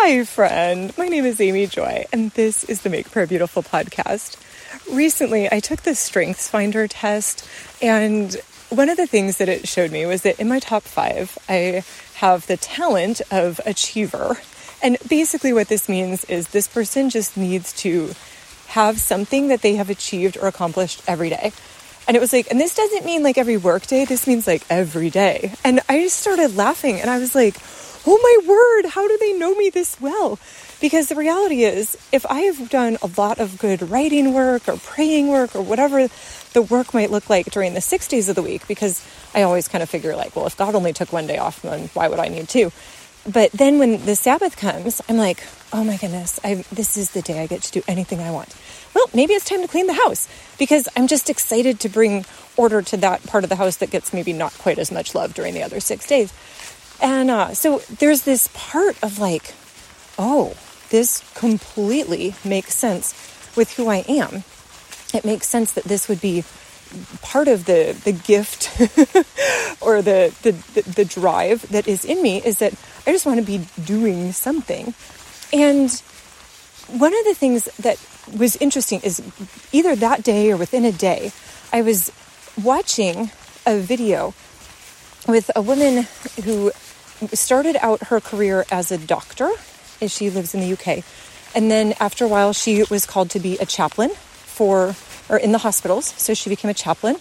Hi, friend. My name is Amy Joy, and this is the Make Prayer Beautiful podcast. Recently, I took the Strengths Finder test, and one of the things that it showed me was that in my top five, I have the talent of achiever. And basically, what this means is this person just needs to have something that they have achieved or accomplished every day. And it was like, and this doesn't mean like every work day, this means like every day. And I just started laughing and I was like, oh my word, how do they know me this well? Because the reality is, if I have done a lot of good writing work or praying work or whatever the work might look like during the six days of the week, because I always kind of figure, like, well, if God only took one day off, then why would I need two? But then when the Sabbath comes, I'm like, oh my goodness, I, this is the day I get to do anything I want. Well, maybe it's time to clean the house because I'm just excited to bring order to that part of the house that gets maybe not quite as much love during the other six days. And uh, so there's this part of like, oh, this completely makes sense with who I am. It makes sense that this would be part of the the gift or the, the the drive that is in me is that I just want to be doing something. And one of the things that was interesting is either that day or within a day, I was watching a video with a woman who started out her career as a doctor, as she lives in the UK. And then after a while, she was called to be a chaplain for, or in the hospitals. So she became a chaplain.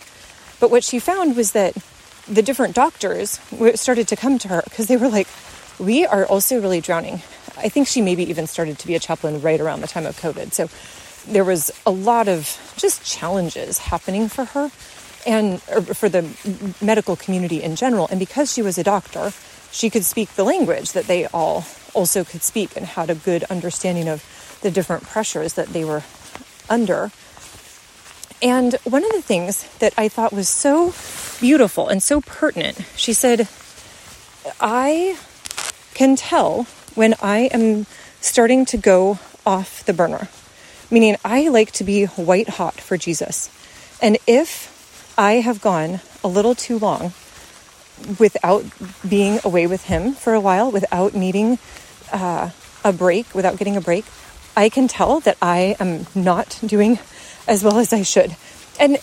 But what she found was that the different doctors started to come to her because they were like, we are also really drowning. I think she maybe even started to be a chaplain right around the time of COVID. So there was a lot of just challenges happening for her and for the medical community in general. And because she was a doctor, she could speak the language that they all also could speak and had a good understanding of the different pressures that they were under. And one of the things that I thought was so beautiful and so pertinent, she said, I can tell when I am starting to go off the burner, meaning I like to be white hot for Jesus. And if I have gone a little too long without being away with him for a while, without needing uh, a break, without getting a break, I can tell that I am not doing as well as I should. And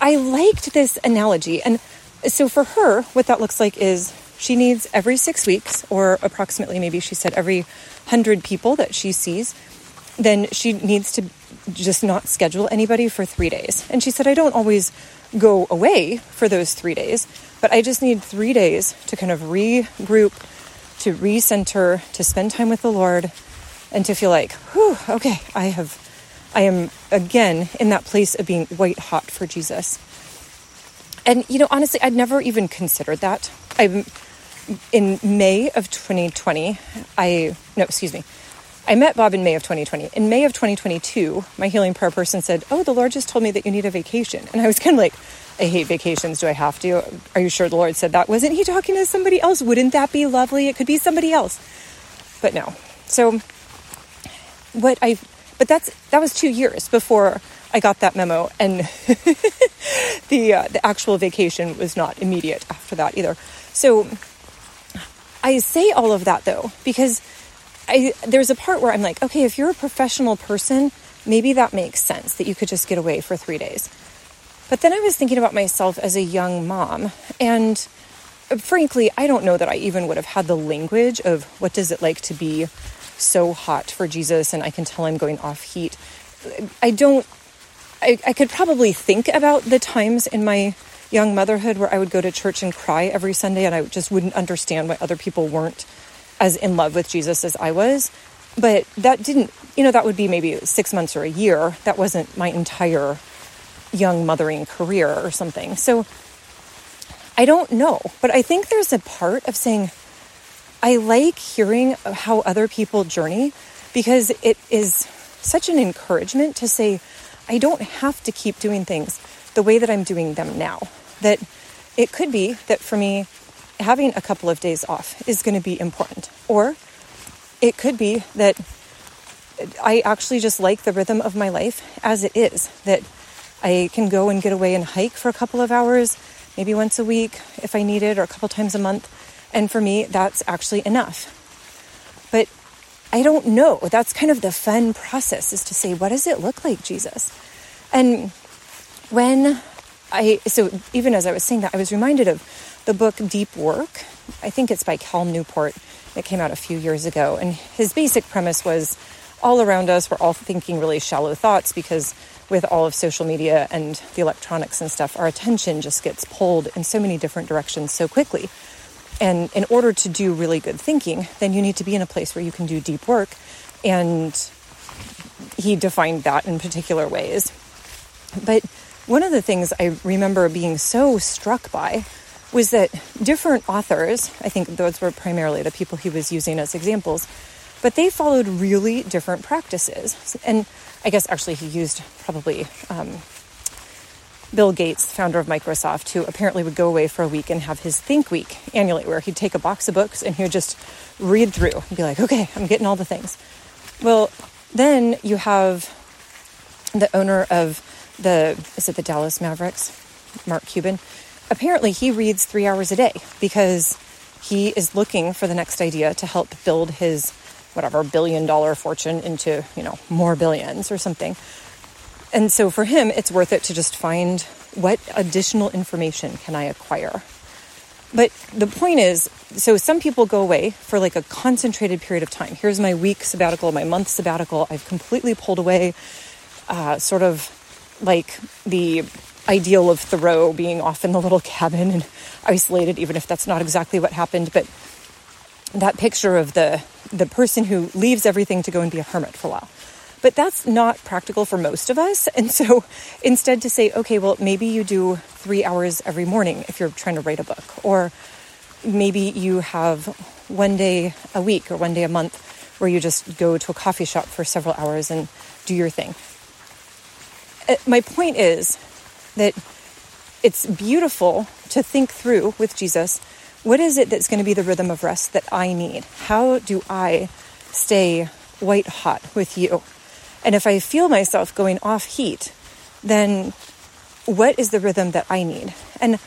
I liked this analogy. And so for her, what that looks like is she needs every six weeks, or approximately maybe she said every hundred people that she sees, then she needs to just not schedule anybody for three days. And she said, I don't always go away for those three days, but I just need three days to kind of regroup, to recenter, to spend time with the Lord, and to feel like, whew, okay, I have, I am again in that place of being white hot for Jesus. And, you know, honestly, I'd never even considered that. I'm in May of 2020, I, no, excuse me, I met Bob in May of 2020. In May of 2022, my healing prayer person said, Oh, the Lord just told me that you need a vacation. And I was kind of like, I hate vacations. Do I have to? Are you sure the Lord said that? Wasn't He talking to somebody else? Wouldn't that be lovely? It could be somebody else. But no. So, what I, but that's, that was two years before I got that memo. And the, uh, the actual vacation was not immediate after that either. So, I say all of that though, because I, there's a part where I'm like, okay, if you're a professional person, maybe that makes sense that you could just get away for three days. But then I was thinking about myself as a young mom, and uh, frankly, I don't know that I even would have had the language of what does it like to be so hot for Jesus, and I can tell I'm going off heat. I don't. I, I could probably think about the times in my young motherhood where I would go to church and cry every Sunday, and I just wouldn't understand why other people weren't as in love with Jesus as I was. But that didn't, you know, that would be maybe six months or a year. That wasn't my entire young mothering career or something. So I don't know. But I think there's a part of saying, I like hearing how other people journey because it is such an encouragement to say, I don't have to keep doing things the way that I'm doing them now. That it could be that for me, having a couple of days off is going to be important. Or it could be that I actually just like the rhythm of my life as it is, that I can go and get away and hike for a couple of hours, maybe once a week if I need it, or a couple times a month. And for me, that's actually enough. But I don't know. That's kind of the fun process is to say, what does it look like, Jesus? And when I, so even as I was saying that, I was reminded of the book Deep Work. I think it's by Cal Newport. that came out a few years ago. And his basic premise was all around us, we're all thinking really shallow thoughts because with all of social media and the electronics and stuff, our attention just gets pulled in so many different directions so quickly. And in order to do really good thinking, then you need to be in a place where you can do deep work. And he defined that in particular ways. But one of the things I remember being so struck by was that different authors, I think those were primarily the people he was using as examples, but they followed really different practices. And I guess actually he used probably um, Bill Gates, founder of Microsoft, who apparently would go away for a week and have his Think Week annually, where he'd take a box of books and he would just read through and be like, okay, I'm getting all the things. Well, then you have the owner of the, is it the Dallas Mavericks, Mark Cuban? Apparently, he reads three hours a day because he is looking for the next idea to help build his whatever billion dollar fortune into, you know, more billions or something. And so for him, it's worth it to just find what additional information can I acquire. But the point is, so some people go away for like a concentrated period of time. Here's my week sabbatical, my month sabbatical. I've completely pulled away, uh, sort of like the ideal of Thoreau being off in the little cabin and isolated, even if that's not exactly what happened. But that picture of the the person who leaves everything to go and be a hermit for a while. But that's not practical for most of us. And so instead to say, okay, well, maybe you do three hours every morning if you're trying to write a book, or maybe you have one day a week or one day a month where you just go to a coffee shop for several hours and do your thing. Uh, my point is that it's beautiful to think through with Jesus what is it that's going to be the rhythm of rest that I need? How do I stay white hot with you? And if I feel myself going off heat, then what is the rhythm that I need? And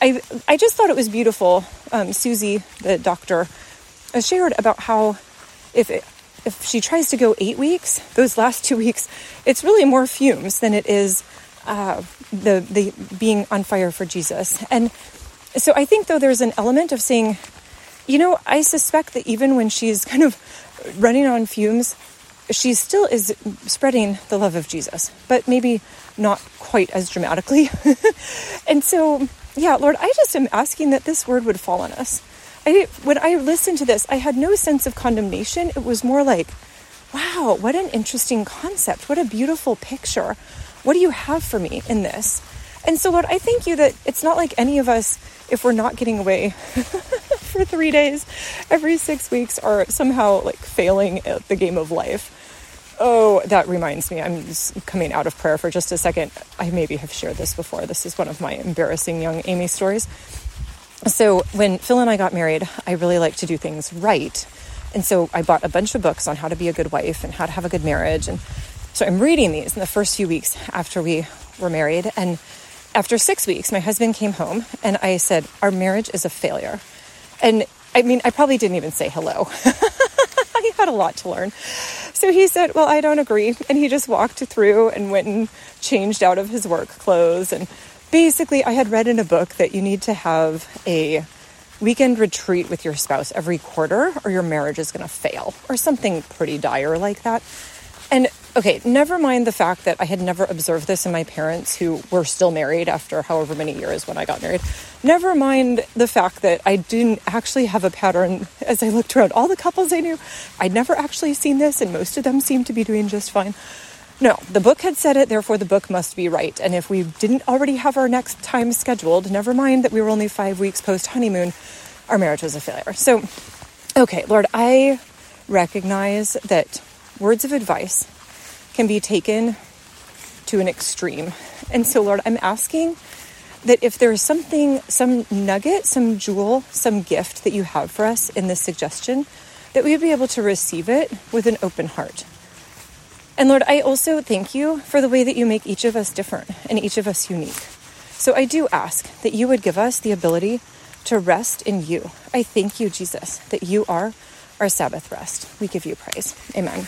I, I just thought it was beautiful. Um, Susie, the doctor, uh, shared about how if it, if she tries to go eight weeks, those last two weeks, it's really more fumes than it is uh, the the being on fire for Jesus. And so I think though there's an element of saying, you know, I suspect that even when she's kind of running on fumes, she still is spreading the love of Jesus, but maybe not quite as dramatically. and so, yeah, Lord, I just am asking that this word would fall on us. I, when I listened to this, I had no sense of condemnation. It was more like, wow, what an interesting concept. What a beautiful picture. What do you have for me in this? And so, Lord, I thank you that it's not like any of us, if we're not getting away for three days every six weeks, are somehow like failing at the game of life. Oh, that reminds me. I'm coming out of prayer for just a second. I maybe have shared this before. This is one of my embarrassing young Amy stories. So, when Phil and I got married, I really like to do things right. And so I bought a bunch of books on how to be a good wife and how to have a good marriage. And so I'm reading these in the first few weeks after we were married. And after six weeks, my husband came home and I said, Our marriage is a failure. And I mean, I probably didn't even say hello. I had a lot to learn. So he said, Well, I don't agree. And he just walked through and went and changed out of his work clothes. And basically, I had read in a book that you need to have a weekend retreat with your spouse every quarter or your marriage is going to fail or something pretty dire like that. And okay, never mind the fact that I had never observed this in my parents who were still married after however many years when I got married. Never mind the fact that I didn't actually have a pattern as I looked around all the couples I knew. I'd never actually seen this, and most of them seemed to be doing just fine. No, the book had said it, therefore the book must be right. And if we didn't already have our next time scheduled, never mind that we were only five weeks post honeymoon, our marriage was a failure. So, okay, Lord, I recognize that words of advice can be taken to an extreme. And so, Lord, I'm asking that if there is something, some nugget, some jewel, some gift that you have for us in this suggestion, that we would be able to receive it with an open heart. And Lord, I also thank you for the way that you make each of us different and each of us unique. So I do ask that you would give us the ability to rest in you. I thank you, Jesus, that you are our Sabbath rest. We give you praise. Amen.